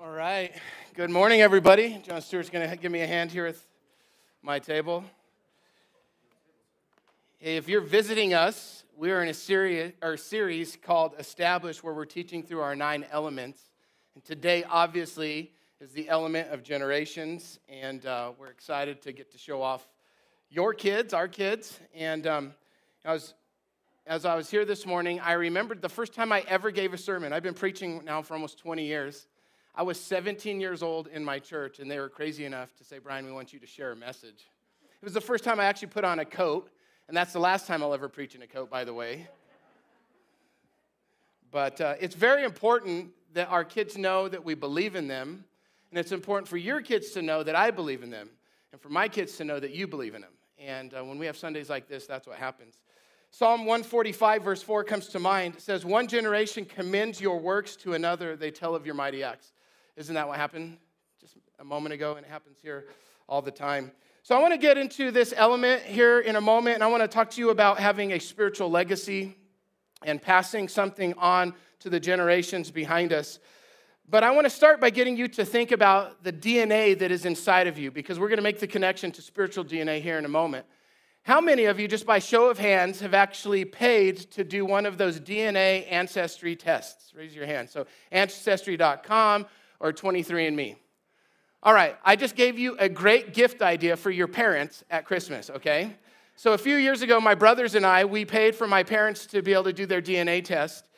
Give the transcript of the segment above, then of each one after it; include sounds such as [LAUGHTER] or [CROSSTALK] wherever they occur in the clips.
All right. Good morning, everybody. John Stewart's going to give me a hand here at my table. Hey, if you're visiting us, we are in a series, our series called Establish, where we're teaching through our nine elements. And today, obviously, is the element of generations. And uh, we're excited to get to show off your kids, our kids. And um, I was, as I was here this morning, I remembered the first time I ever gave a sermon. I've been preaching now for almost 20 years. I was 17 years old in my church, and they were crazy enough to say, Brian, we want you to share a message. It was the first time I actually put on a coat, and that's the last time I'll ever preach in a coat, by the way. But uh, it's very important that our kids know that we believe in them, and it's important for your kids to know that I believe in them, and for my kids to know that you believe in them. And uh, when we have Sundays like this, that's what happens. Psalm 145, verse 4 comes to mind. It says, One generation commends your works to another, they tell of your mighty acts. Isn't that what happened just a moment ago? And it happens here all the time. So I want to get into this element here in a moment, and I want to talk to you about having a spiritual legacy and passing something on to the generations behind us. But I want to start by getting you to think about the DNA that is inside of you, because we're going to make the connection to spiritual DNA here in a moment. How many of you, just by show of hands, have actually paid to do one of those DNA ancestry tests? Raise your hand. So, ancestry.com or 23andMe. All right, I just gave you a great gift idea for your parents at Christmas, okay? So a few years ago, my brothers and I, we paid for my parents to be able to do their DNA test.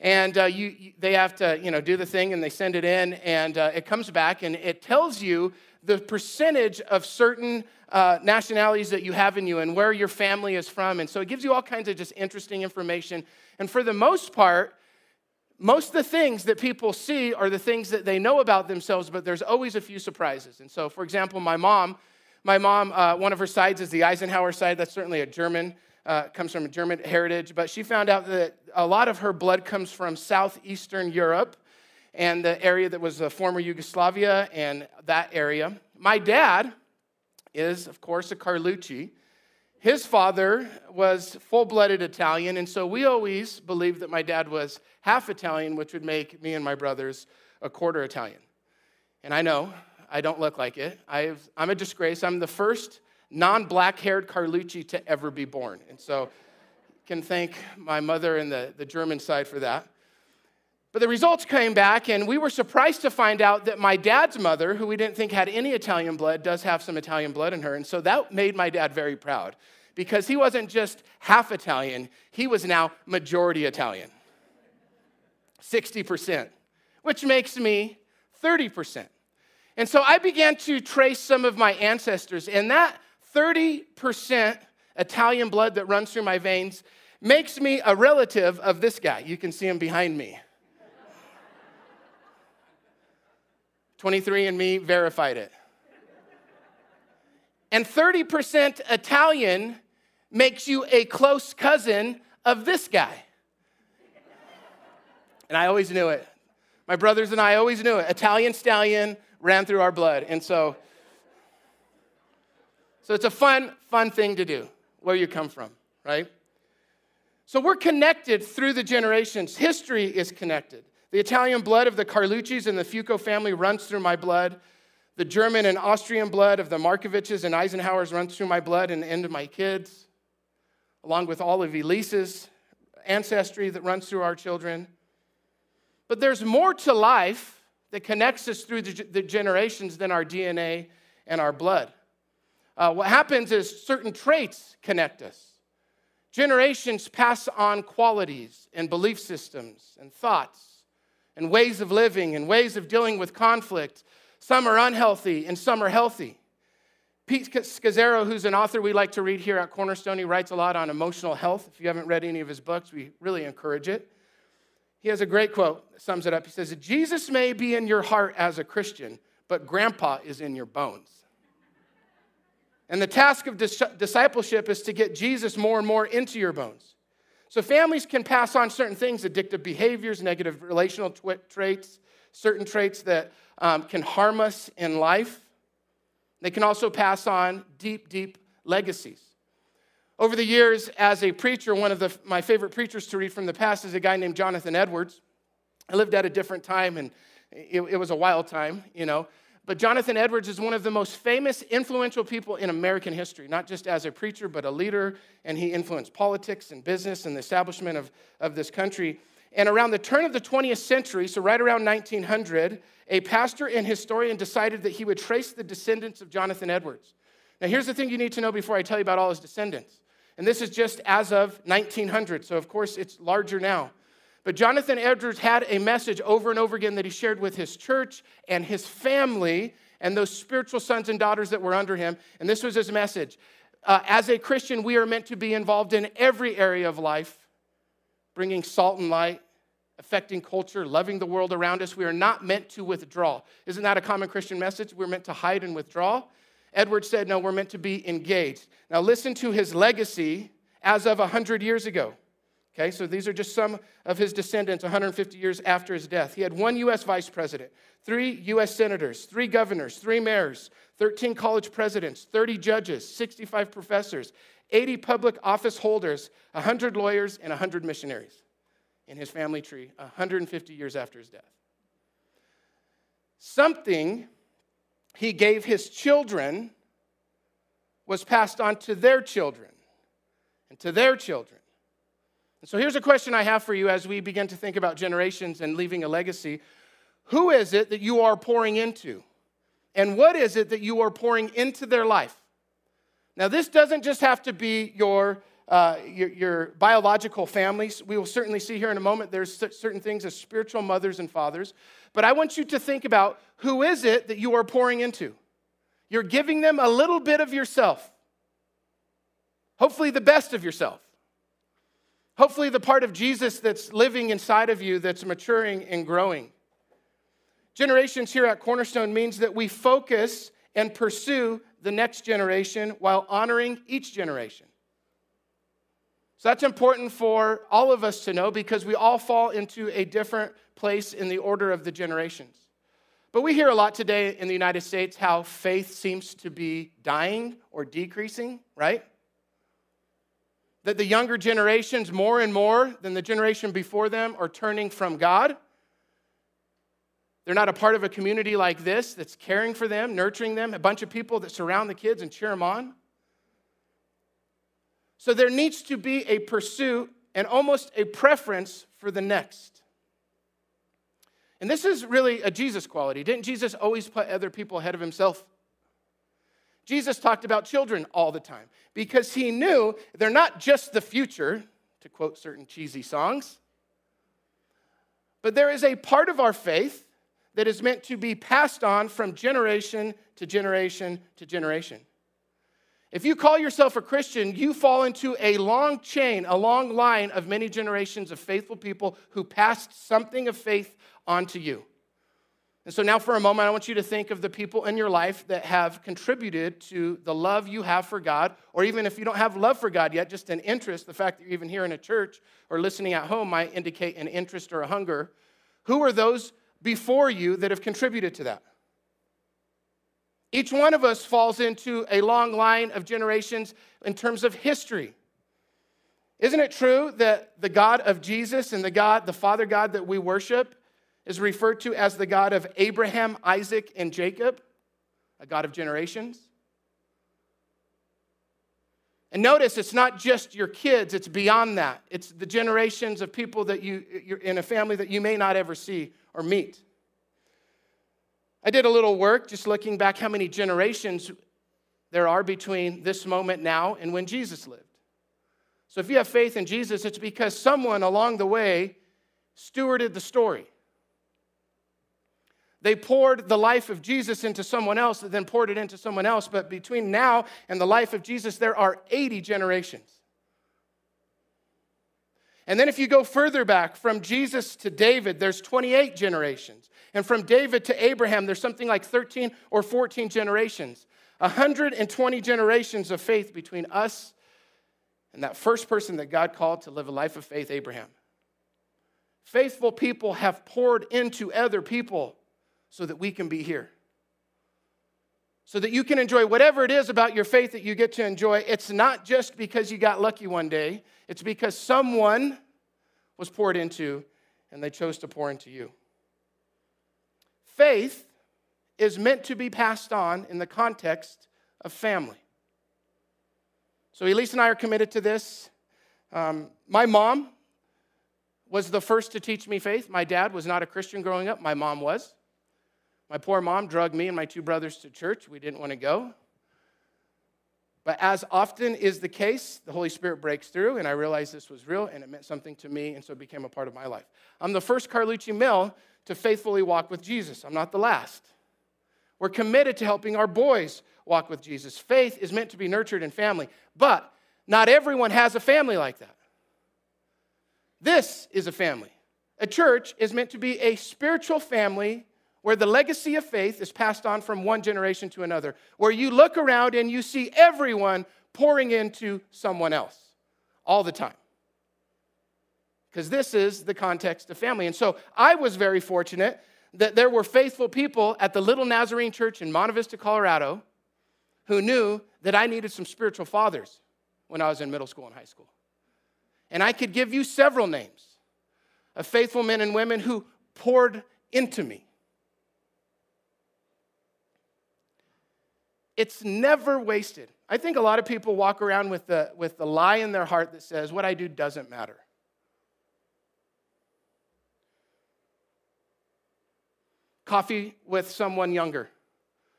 And uh, you, they have to, you know, do the thing and they send it in and uh, it comes back and it tells you the percentage of certain uh, nationalities that you have in you and where your family is from. And so it gives you all kinds of just interesting information. And for the most part, most of the things that people see are the things that they know about themselves, but there's always a few surprises. And so, for example, my mom, my mom, uh, one of her sides is the Eisenhower side. That's certainly a German, uh, comes from a German heritage. But she found out that a lot of her blood comes from southeastern Europe and the area that was the former Yugoslavia and that area. My dad is, of course, a Carlucci. His father was full blooded Italian, and so we always believed that my dad was half Italian, which would make me and my brothers a quarter Italian. And I know I don't look like it. i am a disgrace. I'm the first non black haired Carlucci to ever be born. And so can thank my mother and the, the German side for that. But the results came back, and we were surprised to find out that my dad's mother, who we didn't think had any Italian blood, does have some Italian blood in her. And so that made my dad very proud because he wasn't just half Italian, he was now majority Italian 60%, which makes me 30%. And so I began to trace some of my ancestors, and that 30% Italian blood that runs through my veins makes me a relative of this guy. You can see him behind me. 23andMe verified it. And 30% Italian makes you a close cousin of this guy. And I always knew it. My brothers and I always knew it. Italian stallion ran through our blood. And so, so it's a fun, fun thing to do, where you come from, right? So we're connected through the generations. History is connected. The Italian blood of the Carluccis and the Fuco family runs through my blood. The German and Austrian blood of the Markoviches and Eisenhowers runs through my blood and into my kids along with all of Elise's ancestry that runs through our children. But there's more to life that connects us through the, generations than our DNA and our blood. Uh, what happens is certain traits connect us. Generations pass on qualities and belief systems and thoughts and ways of living and ways of dealing with conflict. Some are unhealthy and some are healthy. Pete Scazzero, who's an author we like to read here at Cornerstone, he writes a lot on emotional health. If you haven't read any of his books, we really encourage it. He has a great quote that sums it up. He says, Jesus may be in your heart as a Christian, but grandpa is in your bones. And the task of dis- discipleship is to get Jesus more and more into your bones. So families can pass on certain things addictive behaviors, negative relational traits, certain traits that um, can harm us in life. They can also pass on deep, deep legacies. Over the years, as a preacher, one of the, my favorite preachers to read from the past is a guy named Jonathan Edwards. I lived at a different time, and it, it was a wild time, you know. But Jonathan Edwards is one of the most famous, influential people in American history, not just as a preacher, but a leader. And he influenced politics and business and the establishment of, of this country. And around the turn of the 20th century, so right around 1900, a pastor and historian decided that he would trace the descendants of Jonathan Edwards. Now, here's the thing you need to know before I tell you about all his descendants. And this is just as of 1900, so of course it's larger now. But Jonathan Edwards had a message over and over again that he shared with his church and his family and those spiritual sons and daughters that were under him. And this was his message. Uh, as a Christian, we are meant to be involved in every area of life, bringing salt and light, affecting culture, loving the world around us. We are not meant to withdraw. Isn't that a common Christian message? We're meant to hide and withdraw. Edwards said, no, we're meant to be engaged. Now, listen to his legacy as of 100 years ago. Okay, so these are just some of his descendants 150 years after his death. He had one U.S. vice president, three U.S. senators, three governors, three mayors, 13 college presidents, 30 judges, 65 professors, 80 public office holders, 100 lawyers, and 100 missionaries in his family tree 150 years after his death. Something he gave his children was passed on to their children and to their children. And so here's a question I have for you as we begin to think about generations and leaving a legacy. Who is it that you are pouring into? And what is it that you are pouring into their life? Now, this doesn't just have to be your, uh, your, your, biological families. We will certainly see here in a moment there's certain things as spiritual mothers and fathers. But I want you to think about who is it that you are pouring into? You're giving them a little bit of yourself, hopefully, the best of yourself. Hopefully, the part of Jesus that's living inside of you that's maturing and growing. Generations here at Cornerstone means that we focus and pursue the next generation while honoring each generation. So that's important for all of us to know because we all fall into a different place in the order of the generations. But we hear a lot today in the United States how faith seems to be dying or decreasing, right? That the younger generations, more and more than the generation before them, are turning from God. They're not a part of a community like this that's caring for them, nurturing them, a bunch of people that surround the kids and cheer them on. So there needs to be a pursuit and almost a preference for the next. And this is really a Jesus quality. Didn't Jesus always put other people ahead of himself? Jesus talked about children all the time because he knew they're not just the future, to quote certain cheesy songs, but there is a part of our faith that is meant to be passed on from generation to generation to generation. If you call yourself a Christian, you fall into a long chain, a long line of many generations of faithful people who passed something of faith onto you. And so now, for a moment, I want you to think of the people in your life that have contributed to the love you have for God, or even if you don't have love for God yet, just an interest. The fact that you're even here in a church or listening at home might indicate an interest or a hunger. Who are those before you that have contributed to that? Each one of us falls into a long line of generations in terms of history. Isn't it true that the God of Jesus and the God, the Father God that we worship, is referred to as the God of Abraham, Isaac, and Jacob, a God of generations? And notice it's not just your kids, it's beyond that. It's the generations of people that you, you're in a family that you may not ever see or meet. I did a little work just looking back how many generations there are between this moment now and when Jesus lived. So if you have faith in Jesus, it's because someone along the way stewarded the story. They poured the life of Jesus into someone else, and then poured it into someone else. But between now and the life of Jesus, there are 80 generations. And then if you go further back from Jesus to David, there's 28 generations. And from David to Abraham, there's something like 13 or 14 generations. 120 generations of faith between us and that first person that God called to live a life of faith, Abraham. Faithful people have poured into other people so that we can be here. So that you can enjoy whatever it is about your faith that you get to enjoy. It's not just because you got lucky one day, it's because someone was poured into and they chose to pour into you. Faith is meant to be passed on in the context of family. So Elise and I are committed to this. Um, my mom was the first to teach me faith. My dad was not a Christian growing up, my mom was. My poor mom drugged me and my two brothers to church. We didn't want to go. But as often is the case, the Holy Spirit breaks through, and I realized this was real and it meant something to me, and so it became a part of my life. I'm the first Carlucci male to faithfully walk with Jesus. I'm not the last. We're committed to helping our boys walk with Jesus. Faith is meant to be nurtured in family, but not everyone has a family like that. This is a family. A church is meant to be a spiritual family where the legacy of faith is passed on from one generation to another, where you look around and you see everyone pouring into someone else all the time. Because this is the context of family. And so I was very fortunate that there were faithful people at the Little Nazarene Church in Monte Vista, Colorado, who knew that I needed some spiritual fathers when I was in middle school and high school. And I could give you several names of faithful men and women who poured into me. It's never wasted. I think a lot of people walk around with the, with the lie in their heart that says, what I do doesn't matter. Coffee with someone younger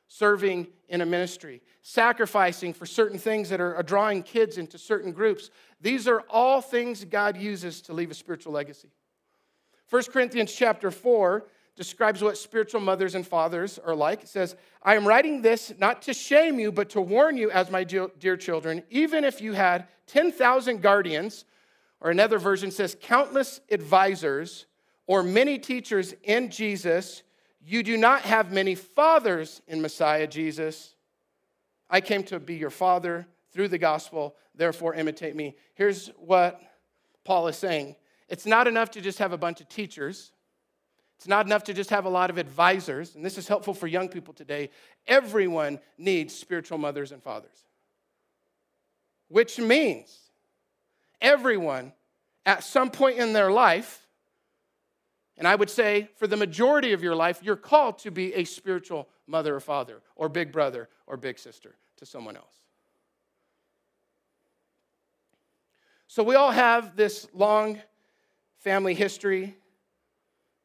serving in a ministry, sacrificing for certain things that are drawing kids into certain groups. These are all things God uses to leave a spiritual legacy. 1 Corinthians chapter 4 describes what spiritual mothers and fathers are like. It says, I am writing this not to shame you, but to warn you, as my dear children, even if you had 10,000 guardians, or another version says, countless advisors, or many teachers in Jesus, you do not have many fathers in Messiah Jesus. I came to be your father through the gospel, therefore imitate me. Here's what Paul is saying it's not enough to just have a bunch of teachers. It's not enough to just have a lot of advisors, and this is helpful for young people today. Everyone needs spiritual mothers and fathers, which means everyone at some point in their life and I would say for the majority of your life, you're called to be a spiritual mother or father, or big brother or big sister to someone else. So we all have this long family history.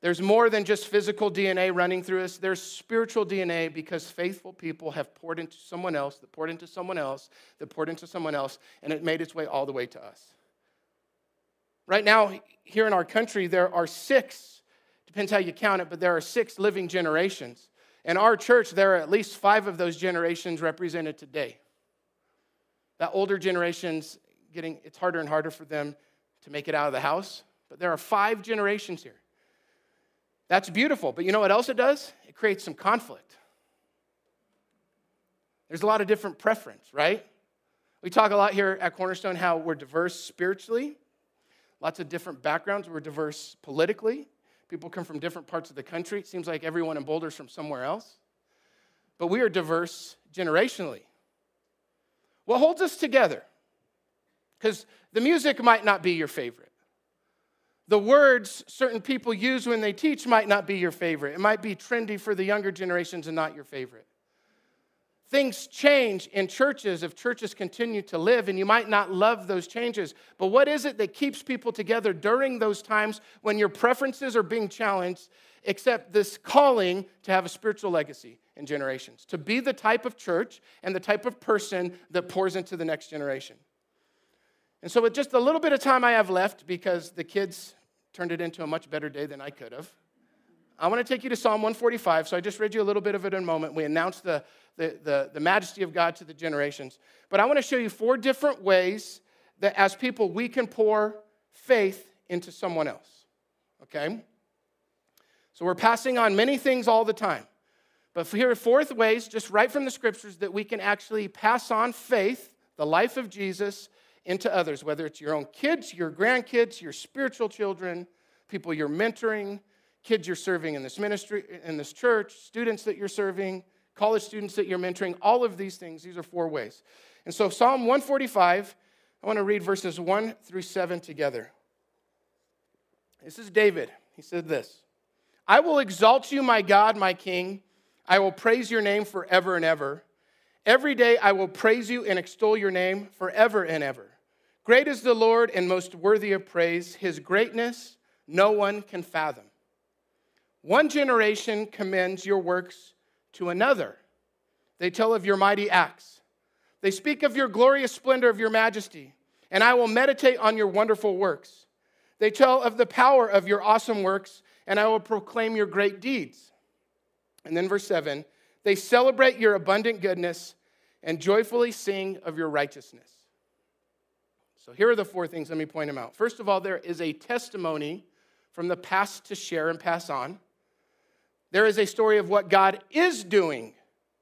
There's more than just physical DNA running through us. There's spiritual DNA because faithful people have poured into someone else, that poured into someone else, that poured into someone else, and it made its way all the way to us. Right now, here in our country, there are six Depends how you count it, but there are six living generations. In our church, there are at least five of those generations represented today. That older generation's getting, it's harder and harder for them to make it out of the house, but there are five generations here. That's beautiful, but you know what else it does? It creates some conflict. There's a lot of different preference, right? We talk a lot here at Cornerstone how we're diverse spiritually, lots of different backgrounds. We're diverse politically, People come from different parts of the country. It seems like everyone in Boulder's from somewhere else. But we are diverse generationally. What holds us together? Because the music might not be your favorite. The words certain people use when they teach might not be your favorite. It might be trendy for the younger generations and not your favorite. Things change in churches if churches continue to live, and you might not love those changes. But what is it that keeps people together during those times when your preferences are being challenged, except this calling to have a spiritual legacy in generations, to be the type of church and the type of person that pours into the next generation? And so, with just a little bit of time I have left, because the kids turned it into a much better day than I could have, I want to take you to Psalm 145. So I just read you a little bit of it in a moment. We announced the, the, the, the majesty of God to the generations. But I want to show you four different ways that as people we can pour faith into someone else. Okay? So we're passing on many things all the time. But here are four ways, just right from the scriptures, that we can actually pass on faith, the life of Jesus, into others, whether it's your own kids, your grandkids, your spiritual children, people you're mentoring, kids you're serving in this ministry, in this church, students that you're serving, college students that you're mentoring, all of these things, these are four ways. And so, Psalm 145, I want to read verses 1 through 7 together. This is David. He said this I will exalt you, my God, my King. I will praise your name forever and ever. Every day I will praise you and extol your name forever and ever. Great is the Lord and most worthy of praise. His greatness no one can fathom. One generation commends your works to another. They tell of your mighty acts. They speak of your glorious splendor of your majesty, and I will meditate on your wonderful works. They tell of the power of your awesome works, and I will proclaim your great deeds. And then verse 7 they celebrate your abundant goodness and joyfully sing of your righteousness. So here are the four things. Let me point them out. First of all, there is a testimony from the past to share and pass on. There is a story of what God is doing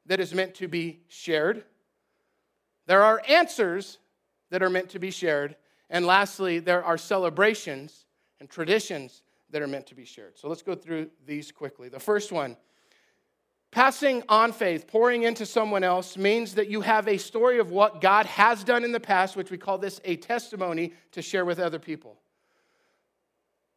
that is meant to be shared. There are answers that are meant to be shared. And lastly, there are celebrations and traditions that are meant to be shared. So let's go through these quickly. The first one Passing on faith, pouring into someone else, means that you have a story of what God has done in the past, which we call this a testimony to share with other people.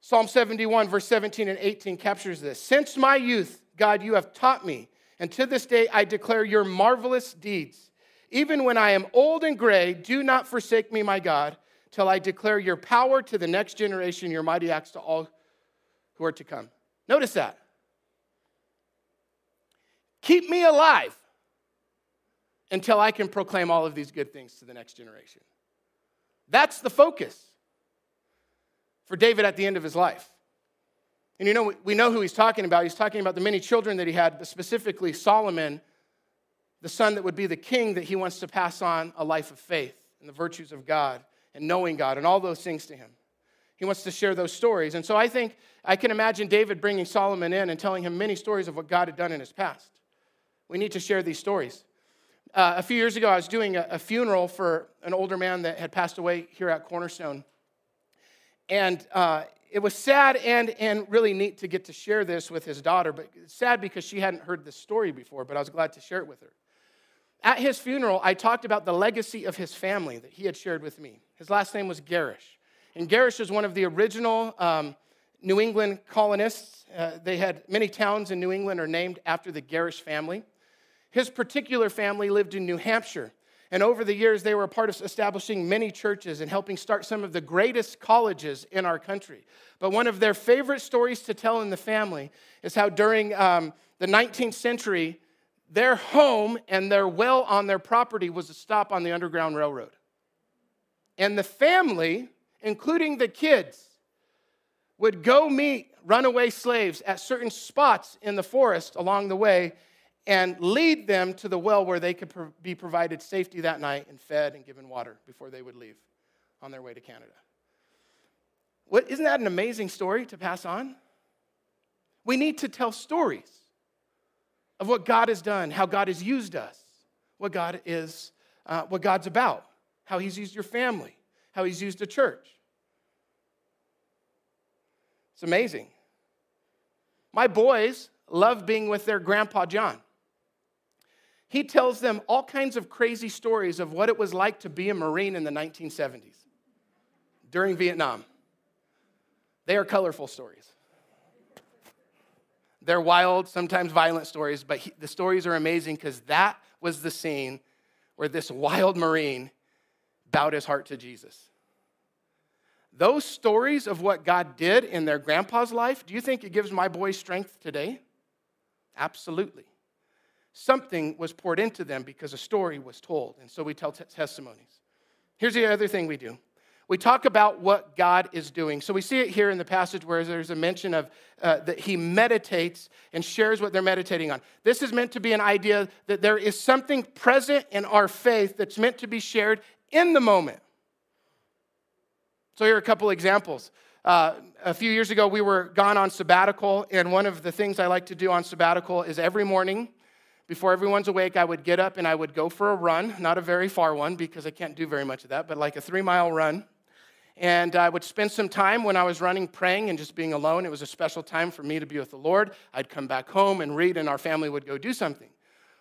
Psalm 71, verse 17 and 18 captures this. Since my youth, God, you have taught me, and to this day I declare your marvelous deeds. Even when I am old and gray, do not forsake me, my God, till I declare your power to the next generation, your mighty acts to all who are to come. Notice that. Keep me alive until I can proclaim all of these good things to the next generation. That's the focus for David at the end of his life. And you know, we know who he's talking about. He's talking about the many children that he had, but specifically Solomon, the son that would be the king that he wants to pass on a life of faith and the virtues of God and knowing God and all those things to him. He wants to share those stories. And so I think I can imagine David bringing Solomon in and telling him many stories of what God had done in his past. We need to share these stories. Uh, a few years ago, I was doing a, a, funeral for an older man that had passed away here at Cornerstone. And uh, it was sad and, and really neat to get to share this with his daughter, but sad because she hadn't heard this story before, but I was glad to share it with her. At his funeral, I talked about the legacy of his family that he had shared with me. His last name was Gerrish. And Gerrish was one of the original um, New England colonists. Uh, they had many towns in New England are named after the Gerrish family. His particular family lived in New Hampshire. And over the years, they were a part of establishing many churches and helping start some of the greatest colleges in our country. But one of their favorite stories to tell in the family is how during um, the 19th century, their home and their well on their property was a stop on the Underground Railroad. And the family, including the kids, would go meet runaway slaves at certain spots in the forest along the way and lead them to the well where they could be provided safety that night and fed and given water before they would leave on their way to Canada. What, isn't that an amazing story to pass on? We need to tell stories of what God has done, how God has used us, what God is, uh, what God's about, how He's used your family, how He's used a church. It's amazing. My boys love being with their grandpa John. He tells them all kinds of crazy stories of what it was like to be a Marine in the 1970s during Vietnam. They are colorful stories. They're wild, sometimes violent stories, but he, the stories are amazing because that was the scene where this wild Marine bowed his heart to Jesus. Those stories of what God did in their grandpa's life, do you think it gives my boys strength today? Absolutely something was poured into them because a story was told. And so we tell t- testimonies. Here's the other thing we do we talk about what God is doing. So we see it here in the passage where there's a mention of uh, that he meditates and shares what they're meditating on. This is meant to be an idea that there is something present in our faith that's meant to be shared in the moment. So here are a couple examples. Uh, a few years ago, we were gone on sabbatical, and one of the things I like to do on sabbatical is every morning before everyone's awake, I would get up and I would go for a run, not a very far one because I can't do very much of that, but like a three mile run. And I would spend some time when I was running praying and just being alone. It was a special time for me to be with the Lord. I'd come back home and read, and our family would go do something.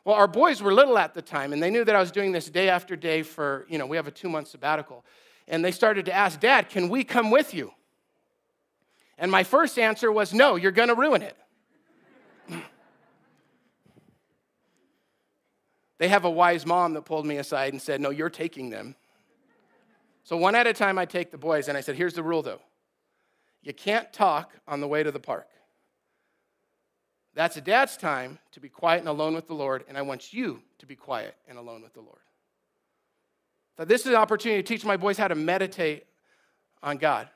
Well, our boys were little at the time, and they knew that I was doing this day after day for, you know, we have a two month sabbatical. And they started to ask, Dad, can we come with you? And my first answer was, no, you're going to ruin it. They have a wise mom that pulled me aside and said, no, you're taking them. So one at a time, I take the boys, and I said, here's the rule though you can't talk on the way to the park. That's a dad's time to be quiet and alone with the Lord, and I want you to be quiet and alone with the Lord. So this is an opportunity to teach my boys how to meditate on God.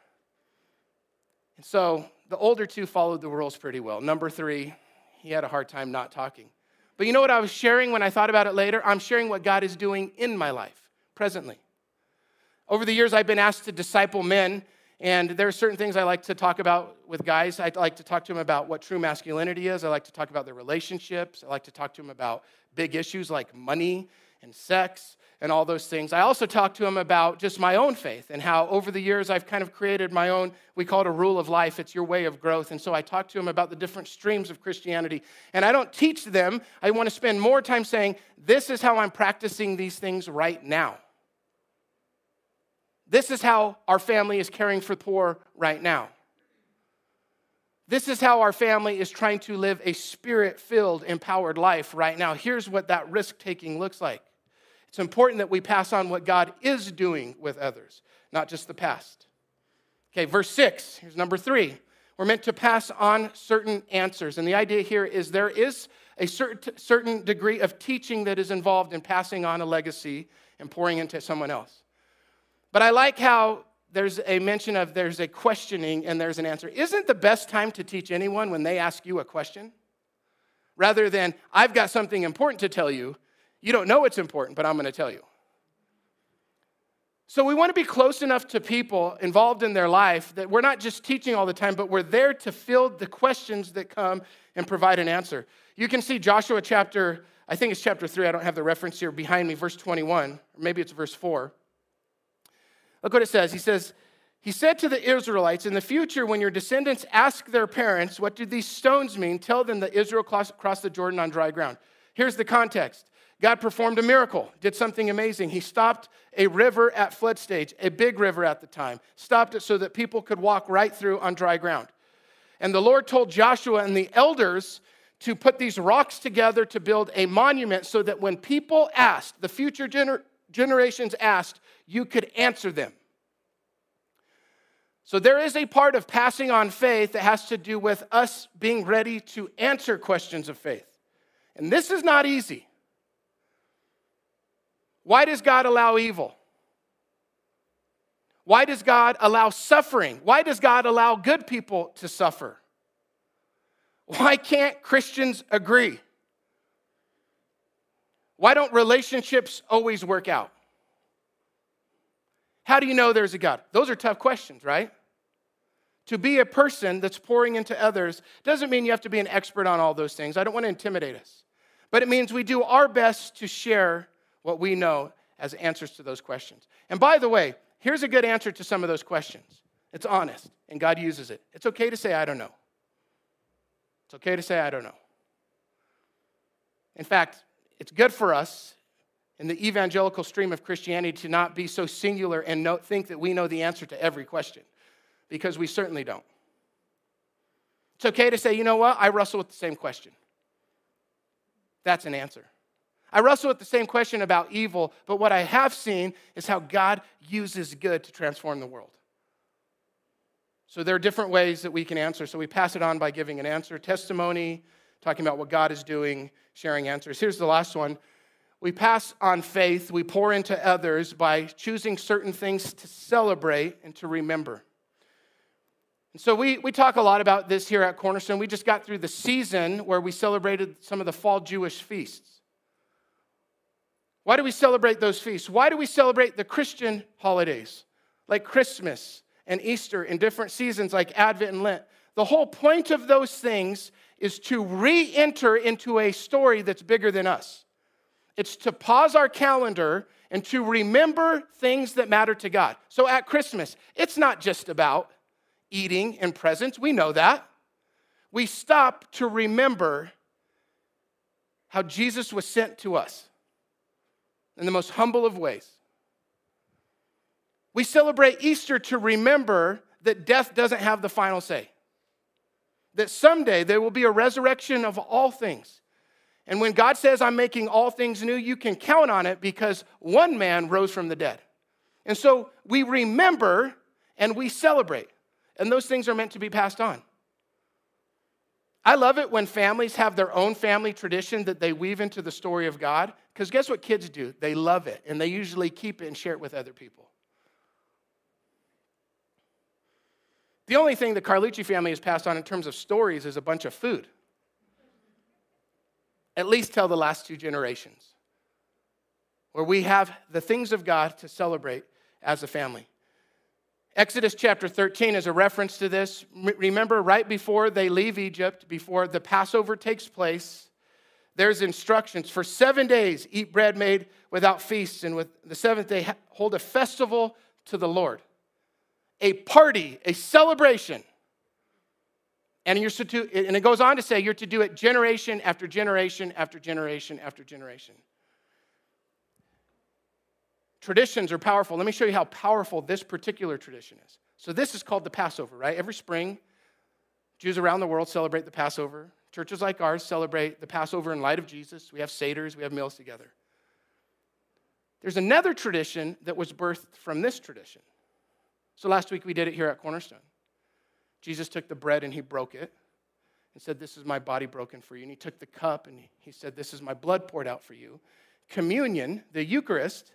And so the older two followed the rules pretty well. Number three, he had a hard time not talking. But you know what I was sharing when I thought about it later? I'm sharing what God is doing in my life presently. Over the years, I've been asked to disciple men and there are certain things I like to talk about with guys. I like to talk to them about what true masculinity is. I like to talk about their relationships. I like to talk to them about big issues like money and sex and all those things. I also talk to them about just my own faith and how over the years I've kind of created my own, we call it a rule of life. It's your way of growth. And so I talk to them about the different streams of Christianity. And I don't teach them, I want to spend more time saying, this is how I'm practicing these things right now. This is how our family is caring for the poor right now. This is how our family is trying to live a spirit filled, empowered life right now. Here's what that risk taking looks like. It's important that we pass on what God is doing with others, not just the past. Okay, verse six, here's number three. We're meant to pass on certain answers. And the idea here is there is a certain degree of teaching that is involved in passing on a legacy and pouring into someone else. But I like how there's a mention of there's a questioning and there's an answer. Isn't the best time to teach anyone when they ask you a question? Rather than, I've got something important to tell you. You don't know it's important, but I'm going to tell you. So we want to be close enough to people involved in their life that we're not just teaching all the time, but we're there to field the questions that come and provide an answer. You can see Joshua chapter, I think it's chapter 3, I don't have the reference here behind me, verse 21, or maybe it's verse 4. Look what it says. He says, He said to the Israelites, In the future, when your descendants ask their parents, What do these stones mean? Tell them that Israel crossed the Jordan on dry ground. Here's the context God performed a miracle, did something amazing. He stopped a river at flood stage, a big river at the time, stopped it so that people could walk right through on dry ground. And the Lord told Joshua and the elders to put these rocks together to build a monument so that when people asked, the future gener- generations asked, you could answer them. So there is a part of passing on faith that has to do with us being ready to answer questions of faith. And this is not easy. Why does God allow evil? Why does God allow suffering? Why does God allow good people to suffer? Why can't Christians agree? Why don't relationships always work out? How do you know there's a God? Those are tough questions, right? To be a person that's pouring into others doesn't mean you have to be an expert on all those things. I don't want to intimidate us. But it means we do our best to share what we know as answers to those questions. And by the way, here's a good answer to some of those questions it's honest, and God uses it. It's okay to say, I don't know. It's okay to say, I don't know. In fact, it's good for us in the evangelical stream of Christianity to not be so singular and know, think that we know the answer to every question, because we certainly don't. It's okay to say, you know what, I wrestle with the same question. That's an answer. I wrestle with the same question about evil, but what I have seen is how God uses good to transform the world. So there are different ways that we can answer. So we pass it on by giving an answer, testimony, talking about what God is doing, sharing answers. Here's the last one we pass on faith, we pour into others by choosing certain things to celebrate and to remember. And so we, we talk a lot about this here at Cornerstone. We just got through the season where we celebrated some of the fall Jewish feasts. Why do we celebrate those feasts? Why do we celebrate the Christian holidays like Christmas and Easter in different seasons like Advent and Lent? The whole point of those things is to re enter into a story that's bigger than us. It's to pause our calendar and to remember things that matter to God. So at Christmas, it's not just about eating and presents. We know that. We stop to remember how Jesus was sent to us in the most humble of ways. We celebrate Easter to remember that death doesn't have the final say. that someday there will be a resurrection of all things. And when God says, I'm making all things new, you can count on it because one man rose from the dead. And so we remember and we celebrate. And those things are meant to be passed on. I love it when families have their own family tradition that they weave into the story of God. Because guess what kids do? They love it, and they usually keep it and share it with other people. The only thing the Carlucci family has passed on in terms of stories is a bunch of food. At least tell the last two generations, where we have the things of God to celebrate as a family. Exodus chapter 13 is a reference to this. Remember, right before they leave Egypt, before the Passover takes place, there's instructions for seven days eat bread made without feasts, and with the seventh day, hold a festival to the Lord. A party, a celebration. And, you're to, and it goes on to say you're to do it generation after generation after generation after generation. Traditions are powerful. Let me show you how powerful this particular tradition is. So, this is called the Passover, right? Every spring, Jews around the world celebrate the Passover. Churches like ours celebrate the Passover in light of Jesus. We have Seders, we have meals together. There's another tradition that was birthed from this tradition. So, last week we did it here at Cornerstone. Jesus took the bread and he broke it and said, This is my body broken for you. And he took the cup and he said, This is my blood poured out for you. Communion, the Eucharist,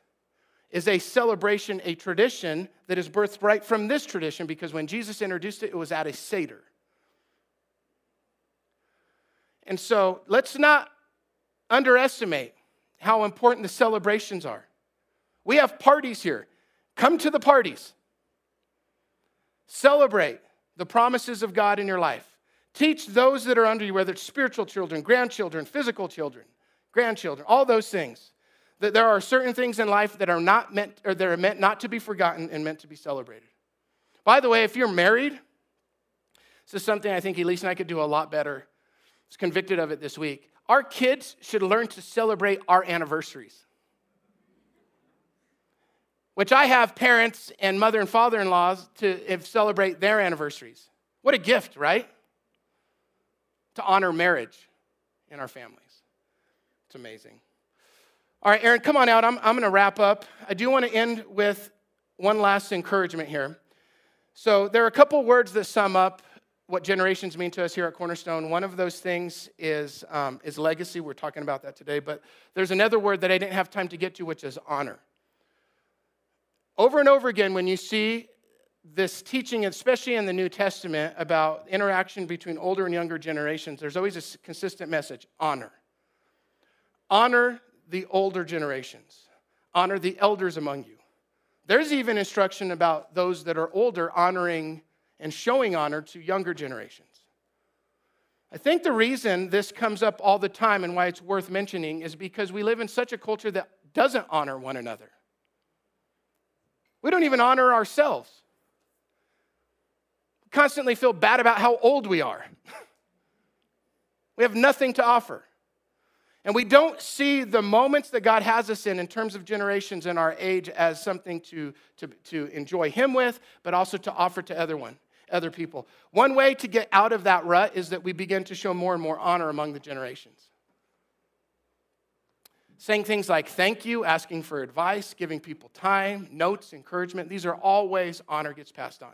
is a celebration, a tradition that is birthed right from this tradition because when Jesus introduced it, it was at a Seder. And so let's not underestimate how important the celebrations are. We have parties here. Come to the parties. Celebrate the promises of God in your life. Teach those that are under you, whether it's spiritual children, grandchildren, physical children, grandchildren, all those things that there are certain things in life that are not meant or that are meant not to be forgotten and meant to be celebrated. By the way, if you're married, this is something I think Elise and I could do a lot better. I was convicted of it this week. Our kids should learn to celebrate our anniversaries. Which I have parents and mother and father in laws to celebrate their anniversaries. What a gift, right? To honor marriage in our families. It's amazing. All right, Aaron, come on out. I'm, I'm going to wrap up. I do want to end with one last encouragement here. So, there are a couple words that sum up what generations mean to us here at Cornerstone. One of those things is, um, is legacy. We're talking about that today. But there's another word that I didn't have time to get to, which is honor. Over and over again, when you see this teaching, especially in the New Testament, about interaction between older and younger generations, there's always a consistent message honor. Honor the older generations, honor the elders among you. There's even instruction about those that are older honoring and showing honor to younger generations. I think the reason this comes up all the time and why it's worth mentioning is because we live in such a culture that doesn't honor one another. We don't even honor ourselves. We constantly feel bad about how old we are. [LAUGHS] we have nothing to offer. And we don't see the moments that God has us in, in terms of generations and our age, as something to, to, to enjoy Him with, but also to offer to other, one, other people. One way to get out of that rut is that we begin to show more and more honor among the generations. Saying things like thank you, asking for advice, giving people time, notes, encouragement, these are all ways honor gets passed on.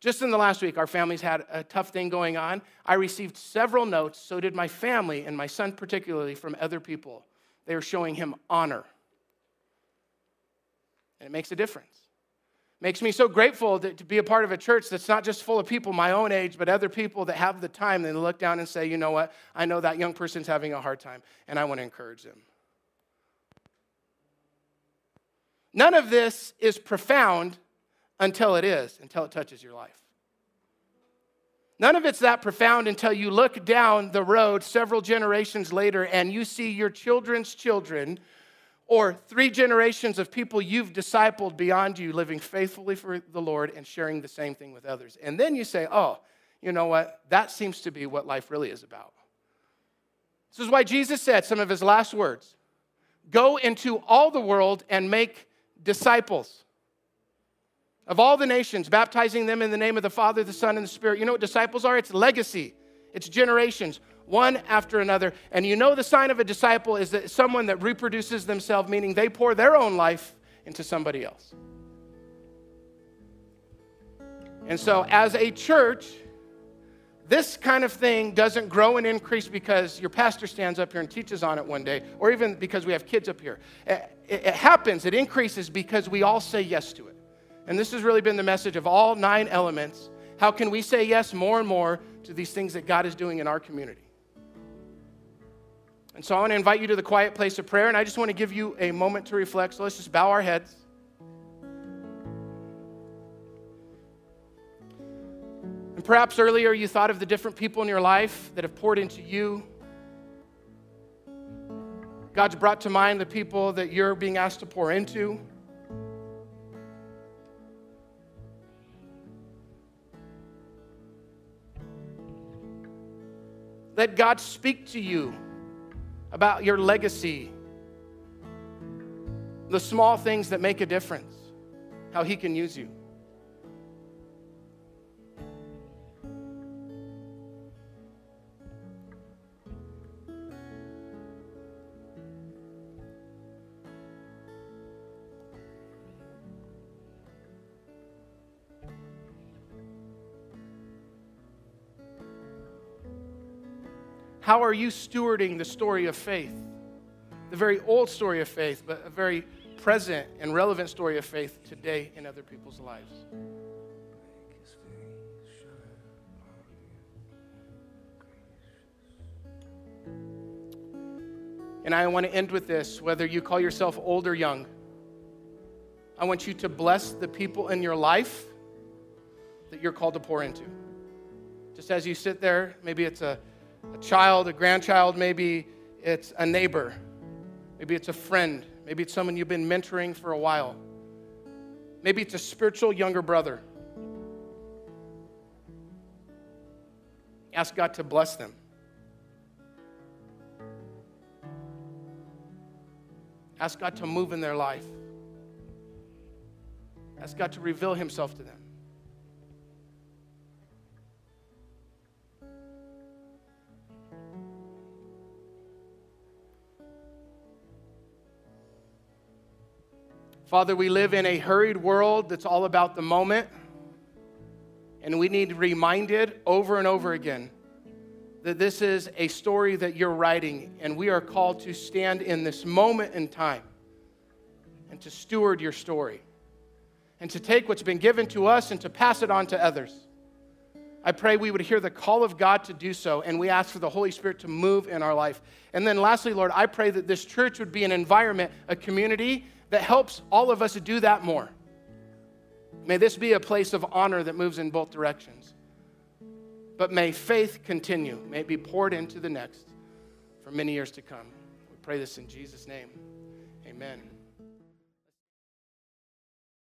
Just in the last week, our families had a tough thing going on. I received several notes, so did my family, and my son particularly, from other people. They were showing him honor. And it makes a difference. It makes me so grateful to, to be a part of a church that's not just full of people my own age, but other people that have the time and look down and say, you know what, I know that young person's having a hard time, and I want to encourage them. None of this is profound until it is, until it touches your life. None of it's that profound until you look down the road several generations later and you see your children's children or three generations of people you've discipled beyond you living faithfully for the Lord and sharing the same thing with others. And then you say, oh, you know what? That seems to be what life really is about. This is why Jesus said some of his last words go into all the world and make disciples. of all the nations, baptizing them in the name of the Father, the Son, and the Spirit. You know what disciples are? It's legacy, it's generations, one after another. And you know the sign of a disciple is that someone that reproduces themselves, meaning they pour their own life into somebody else. And so, as a church, this kind of thing doesn't grow and increase because your pastor stands up here and teaches on it one day, or even because we have kids up here. It, it, happens, it increases because we all say yes to it. And this has really been the message of all nine elements. How can we say yes more and more to these things that God is doing in our community? And so I want to invite you to the quiet place of prayer, and I just want to give you a moment to reflect. So let's just bow our heads. Perhaps earlier you thought of the different people in your life that have poured into you. God's brought to mind the people that you're being asked to pour into. Let God speak to you about your legacy, the small things that make a difference, how He can use you. How are you stewarding the story of faith? The very old story of faith, but a very present and relevant story of faith today in other people's lives. And I want to end with this whether you call yourself old or young, I want you to bless the people in your life that you're called to pour into. Just as you sit there, maybe it's a a child, a grandchild, maybe it's a neighbor, maybe it's a friend, maybe it's someone you've been mentoring for a while, maybe it's a spiritual younger brother. Ask God to bless them. Ask God to move in their life. Ask God to reveal Himself to them. Father, we live in a hurried world that's all about the moment, and we need reminded over and over again that this is a story that you're writing, and we are called to stand in this moment in time and to steward your story and to take what's been given to us and to pass it on to others. I pray we would hear the call of God to do so, and we ask for the Holy Spirit to move in our life. And then, lastly, Lord, I pray that this church would be an environment, a community that helps all of us do that more. May this be a place of honor that moves in both directions. But may faith continue, may it be poured into the next for many years to come. We pray this in Jesus' name. Amen.